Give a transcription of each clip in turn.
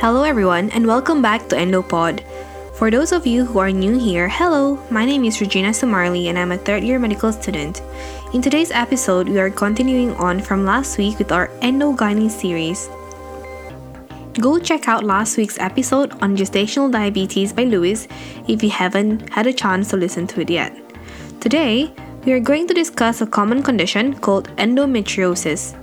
Hello, everyone, and welcome back to EndoPod. For those of you who are new here, hello, my name is Regina Sumarli, and I'm a third year medical student. In today's episode, we are continuing on from last week with our Endogyne series. Go check out last week's episode on gestational diabetes by Lewis if you haven't had a chance to listen to it yet. Today, we are going to discuss a common condition called endometriosis.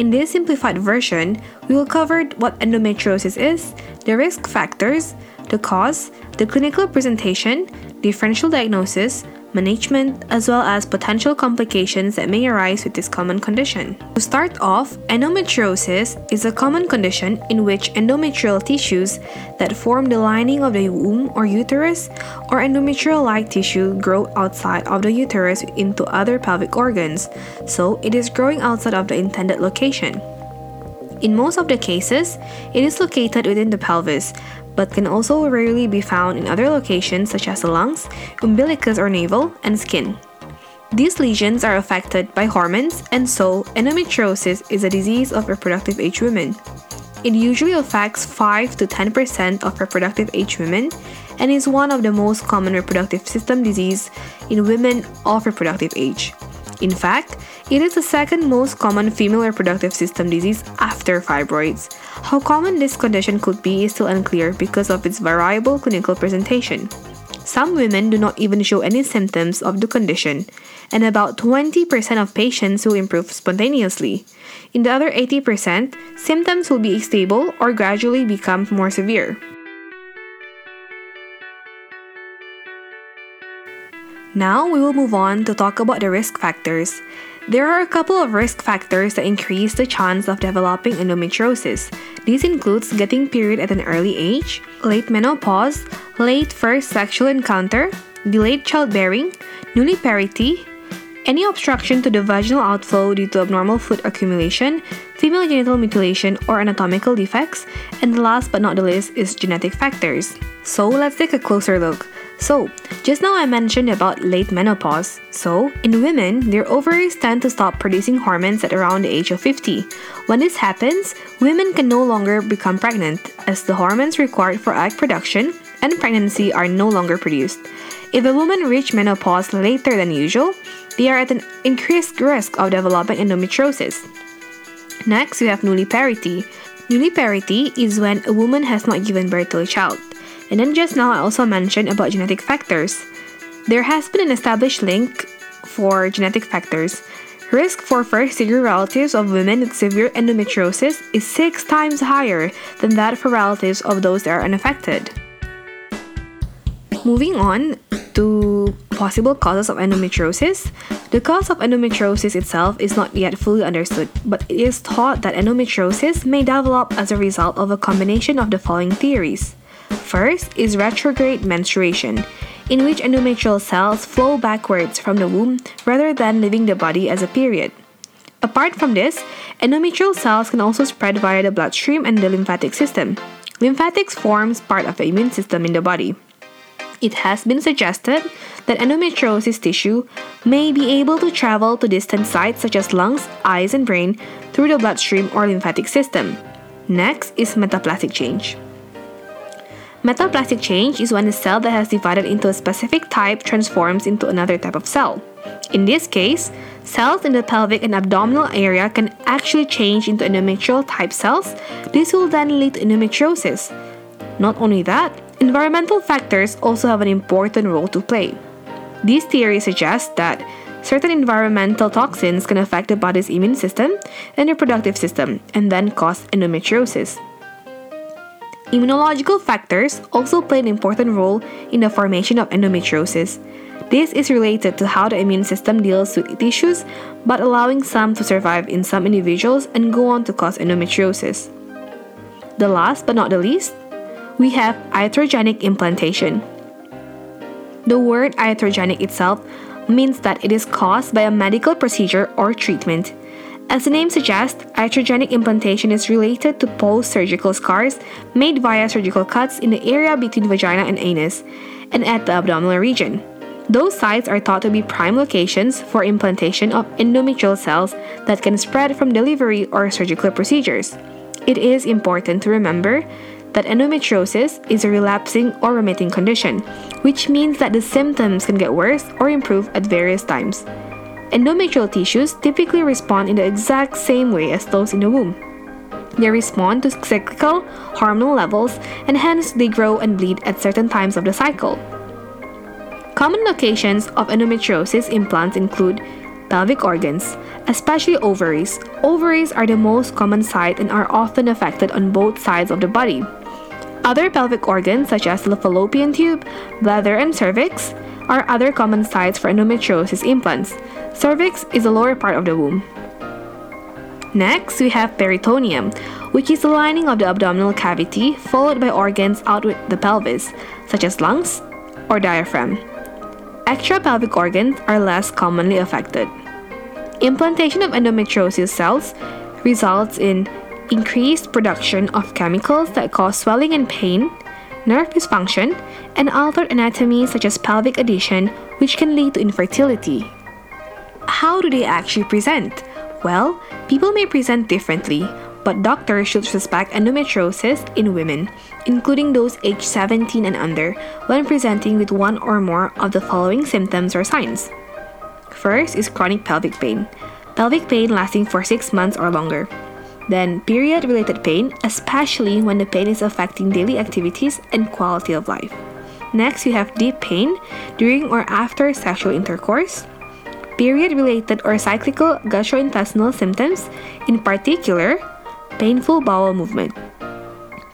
In this simplified version, we will cover what endometriosis is, the risk factors, the cause, the clinical presentation, differential diagnosis, management, as well as potential complications that may arise with this common condition. To start off, endometriosis is a common condition in which endometrial tissues that form the lining of the womb or uterus or endometrial like tissue grow outside of the uterus into other pelvic organs, so it is growing outside of the intended location. In most of the cases, it is located within the pelvis, but can also rarely be found in other locations such as the lungs, umbilicus or navel, and skin. These lesions are affected by hormones, and so endometriosis is a disease of reproductive age women. It usually affects 5 to 10% of reproductive age women and is one of the most common reproductive system disease in women of reproductive age. In fact, it is the second most common female reproductive system disease after fibroids. How common this condition could be is still unclear because of its variable clinical presentation. Some women do not even show any symptoms of the condition, and about 20% of patients will improve spontaneously. In the other 80%, symptoms will be stable or gradually become more severe. Now we will move on to talk about the risk factors. There are a couple of risk factors that increase the chance of developing endometriosis. These includes getting period at an early age, late menopause, late first sexual encounter, delayed childbearing, nulliparity, any obstruction to the vaginal outflow due to abnormal fluid accumulation, female genital mutilation, or anatomical defects, and the last but not the least is genetic factors. So let's take a closer look. So, just now I mentioned about late menopause. So, in women, their ovaries tend to stop producing hormones at around the age of 50. When this happens, women can no longer become pregnant, as the hormones required for egg production and pregnancy are no longer produced. If a woman reaches menopause later than usual, they are at an increased risk of developing endometriosis. Next, we have nulliparity. Nulliparity is when a woman has not given birth to a child. And then just now I also mentioned about genetic factors. There has been an established link for genetic factors. Risk for first degree relatives of women with severe endometriosis is six times higher than that for relatives of those that are unaffected. Moving on to possible causes of endometriosis, the cause of endometriosis itself is not yet fully understood, but it is thought that endometriosis may develop as a result of a combination of the following theories. First is retrograde menstruation, in which endometrial cells flow backwards from the womb rather than leaving the body as a period. Apart from this, endometrial cells can also spread via the bloodstream and the lymphatic system. Lymphatics forms part of the immune system in the body. It has been suggested that endometriosis tissue may be able to travel to distant sites such as lungs, eyes, and brain through the bloodstream or lymphatic system. Next is metaplastic change. Metaplastic change is when a cell that has divided into a specific type transforms into another type of cell. In this case, cells in the pelvic and abdominal area can actually change into endometrial type cells. This will then lead to endometriosis. Not only that, environmental factors also have an important role to play. These theories suggest that certain environmental toxins can affect the body's immune system and reproductive system and then cause endometriosis. Immunological factors also play an important role in the formation of endometriosis. This is related to how the immune system deals with tissues, but allowing some to survive in some individuals and go on to cause endometriosis. The last but not the least, we have iatrogenic implantation. The word iatrogenic itself means that it is caused by a medical procedure or treatment as the name suggests, iatrogenic implantation is related to post surgical scars made via surgical cuts in the area between vagina and anus and at the abdominal region. Those sites are thought to be prime locations for implantation of endometrial cells that can spread from delivery or surgical procedures. It is important to remember that endometriosis is a relapsing or remitting condition, which means that the symptoms can get worse or improve at various times. Endometrial tissues typically respond in the exact same way as those in the womb. They respond to cyclical hormonal levels and hence they grow and bleed at certain times of the cycle. Common locations of endometriosis implants include pelvic organs, especially ovaries. Ovaries are the most common site and are often affected on both sides of the body. Other pelvic organs, such as the fallopian tube, bladder, and cervix, are other common sites for endometriosis implants. Cervix is the lower part of the womb. Next, we have peritoneum, which is the lining of the abdominal cavity followed by organs out with the pelvis, such as lungs or diaphragm. Extrapelvic organs are less commonly affected. Implantation of endometriosis cells results in increased production of chemicals that cause swelling and pain, nerve dysfunction, and altered anatomy such as pelvic adhesion, which can lead to infertility. How do they actually present? Well, people may present differently, but doctors should suspect endometriosis in women, including those aged 17 and under, when presenting with one or more of the following symptoms or signs. First is chronic pelvic pain, pelvic pain lasting for 6 months or longer. Then, period related pain, especially when the pain is affecting daily activities and quality of life. Next, you have deep pain during or after sexual intercourse, period related or cyclical gastrointestinal symptoms, in particular, painful bowel movement.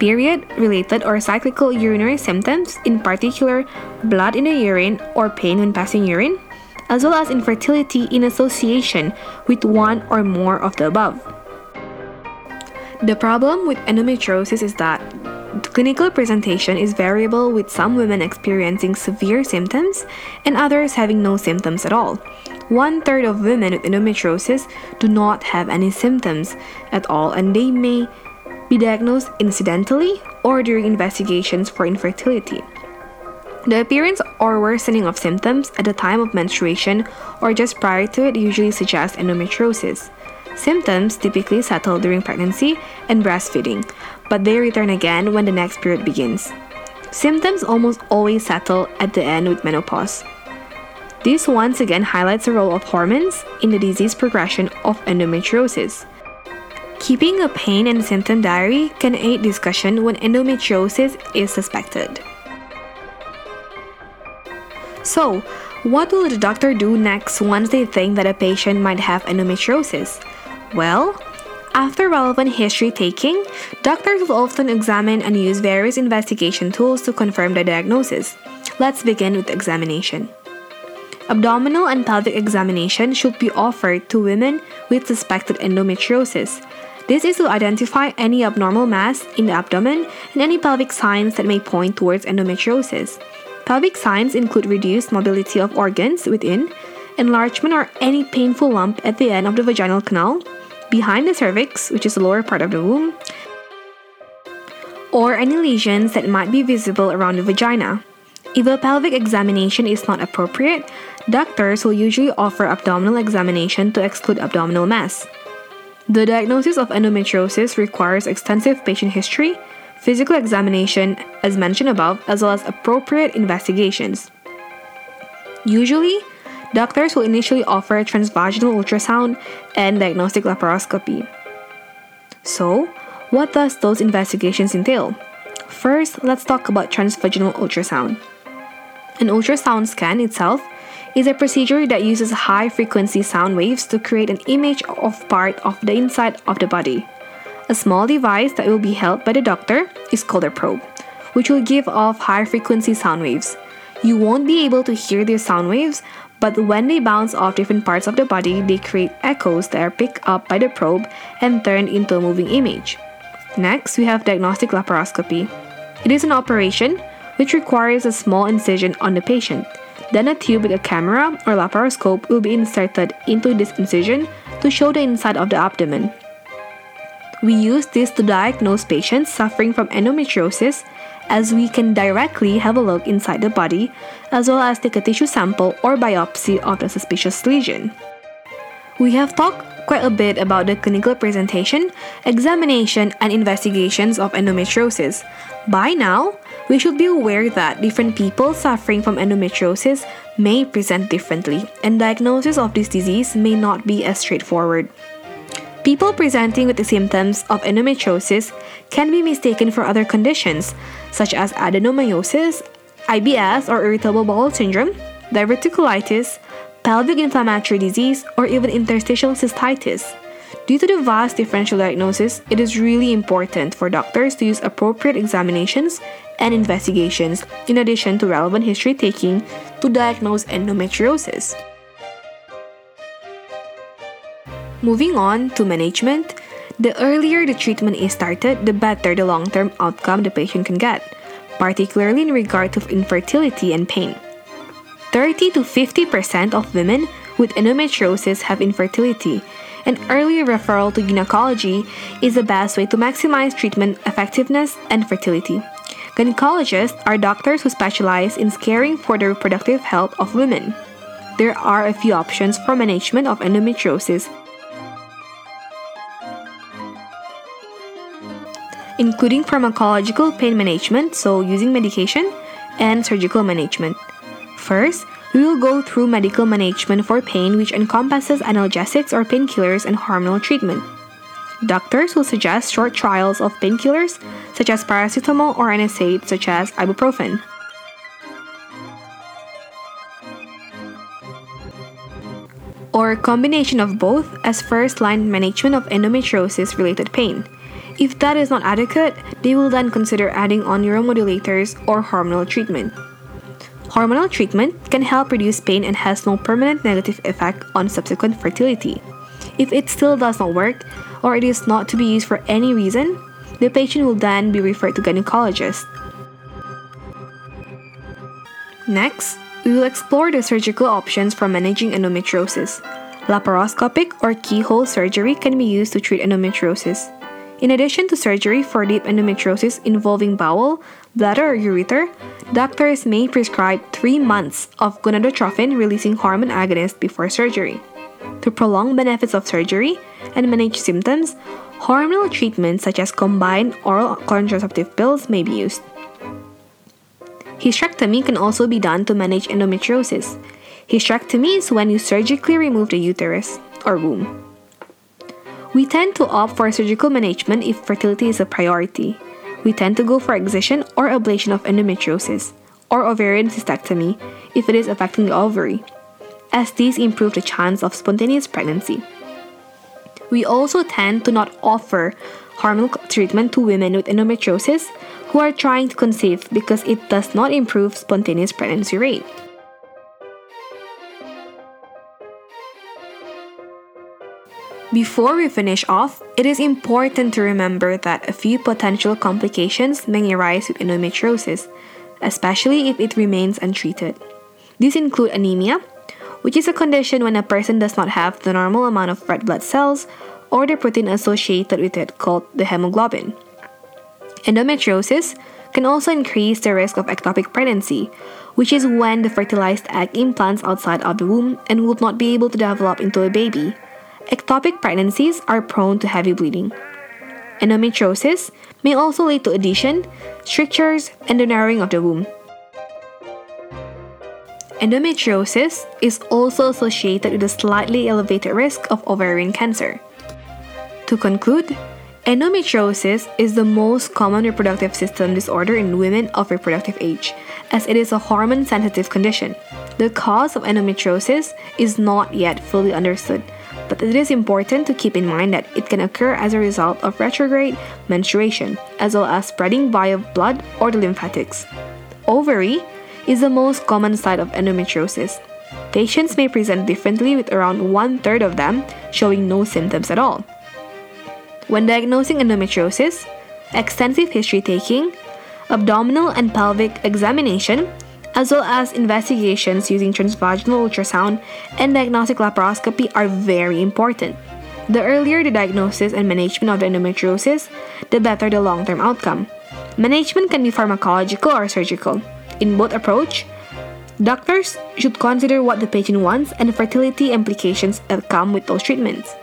Period related or cyclical urinary symptoms, in particular blood in the urine or pain when passing urine, as well as infertility in association with one or more of the above. The problem with endometriosis is that clinical presentation is variable with some women experiencing severe symptoms and others having no symptoms at all. One third of women with endometriosis do not have any symptoms at all, and they may be diagnosed incidentally or during investigations for infertility. The appearance or worsening of symptoms at the time of menstruation or just prior to it usually suggests endometriosis. Symptoms typically settle during pregnancy and breastfeeding, but they return again when the next period begins. Symptoms almost always settle at the end with menopause. This once again highlights the role of hormones in the disease progression of endometriosis. Keeping a pain and symptom diary can aid discussion when endometriosis is suspected. So, what will the doctor do next once they think that a patient might have endometriosis? Well, after relevant history taking, doctors will often examine and use various investigation tools to confirm the diagnosis. Let's begin with examination. Abdominal and pelvic examination should be offered to women with suspected endometriosis. This is to identify any abnormal mass in the abdomen and any pelvic signs that may point towards endometriosis. Pelvic signs include reduced mobility of organs within, enlargement or any painful lump at the end of the vaginal canal, behind the cervix, which is the lower part of the womb, or any lesions that might be visible around the vagina. If a pelvic examination is not appropriate, doctors will usually offer abdominal examination to exclude abdominal mass. The diagnosis of endometriosis requires extensive patient history, physical examination, as mentioned above, as well as appropriate investigations. Usually, doctors will initially offer transvaginal ultrasound and diagnostic laparoscopy. So, what does those investigations entail? First, let's talk about transvaginal ultrasound. An ultrasound scan itself is a procedure that uses high frequency sound waves to create an image of part of the inside of the body. A small device that will be held by the doctor is called a probe, which will give off high frequency sound waves. You won't be able to hear these sound waves, but when they bounce off different parts of the body, they create echoes that are picked up by the probe and turned into a moving image. Next, we have diagnostic laparoscopy. It is an operation which requires a small incision on the patient. Then a tube with a camera or laparoscope will be inserted into this incision to show the inside of the abdomen. We use this to diagnose patients suffering from endometriosis as we can directly have a look inside the body as well as take a tissue sample or biopsy of the suspicious lesion. We have talked quite a bit about the clinical presentation, examination, and investigations of endometriosis. By now, we should be aware that different people suffering from endometriosis may present differently, and diagnosis of this disease may not be as straightforward. People presenting with the symptoms of endometriosis can be mistaken for other conditions, such as adenomyosis, IBS or irritable bowel syndrome, diverticulitis, pelvic inflammatory disease, or even interstitial cystitis. Due to the vast differential diagnosis, it is really important for doctors to use appropriate examinations and investigations in addition to relevant history taking to diagnose endometriosis. Moving on to management, the earlier the treatment is started, the better the long term outcome the patient can get, particularly in regard to infertility and pain. 30 to 50% of women with endometriosis have infertility, and early referral to gynecology is the best way to maximize treatment effectiveness and fertility. Gynecologists are doctors who specialize in caring for the reproductive health of women. There are a few options for management of endometriosis including pharmacological pain management, so using medication, and surgical management. First, we will go through medical management for pain, which encompasses analgesics or painkillers and hormonal treatment. Doctors will suggest short trials of painkillers such as paracetamol or NSAID such as ibuprofen. Or combination of both as first line management of endometriosis related pain. If that is not adequate, they will then consider adding on neuromodulators or hormonal treatment. Hormonal treatment can help reduce pain and has no permanent negative effect on subsequent fertility. If it still does not work, or it is not to be used for any reason, the patient will then be referred to gynecologist. Next, we will explore the surgical options for managing endometriosis. Laparoscopic or keyhole surgery can be used to treat endometriosis. In addition to surgery for deep endometriosis involving bowel, bladder, or ureter, doctors may prescribe three months of gonadotropin releasing hormone agonist before surgery. To prolong benefits of surgery and manage symptoms, hormonal treatments such as combined oral contraceptive pills may be used. Hysterectomy can also be done to manage endometriosis. Hysterectomy is when you surgically remove the uterus or womb. We tend to opt for surgical management if fertility is a priority. We tend to go for excision or ablation of endometriosis, or ovarian cystectomy if it is affecting the ovary, as these improve the chance of spontaneous pregnancy. We also tend to not offer hormonal treatment to women with endometriosis who are trying to conceive because it does not improve spontaneous pregnancy rate. Before we finish off, it is important to remember that a few potential complications may arise with endometriosis, especially if it remains untreated. These include anemia, which is a condition when a person does not have the normal amount of red blood cells or the protein associated with it called the hemoglobin. Endometriosis can also increase the risk of ectopic pregnancy, which is when the fertilized egg implants outside of the womb and would not be able to develop into a baby ectopic pregnancies are prone to heavy bleeding. Endometriosis may also lead to adhesion, strictures, and the narrowing of the womb. Endometriosis is also associated with a slightly elevated risk of ovarian cancer. To conclude, endometriosis is the most common reproductive system disorder in women of reproductive age, as it is a hormone sensitive condition. The cause of endometriosis is not yet fully understood, but it is important to keep in mind that it can occur as a result of retrograde menstruation, as well as spreading via blood or the lymphatics. Ovary is the most common site of endometriosis. Patients may present differently, with around one third of them showing no symptoms at all. When diagnosing endometriosis, extensive history taking, abdominal and pelvic examination, as well as investigations using transvaginal ultrasound and diagnostic laparoscopy are very important. The earlier the diagnosis and management of endometriosis, the better the long term outcome. Management can be pharmacological or surgical. In both approach, doctors should consider what the patient wants and the fertility implications that come with those treatments.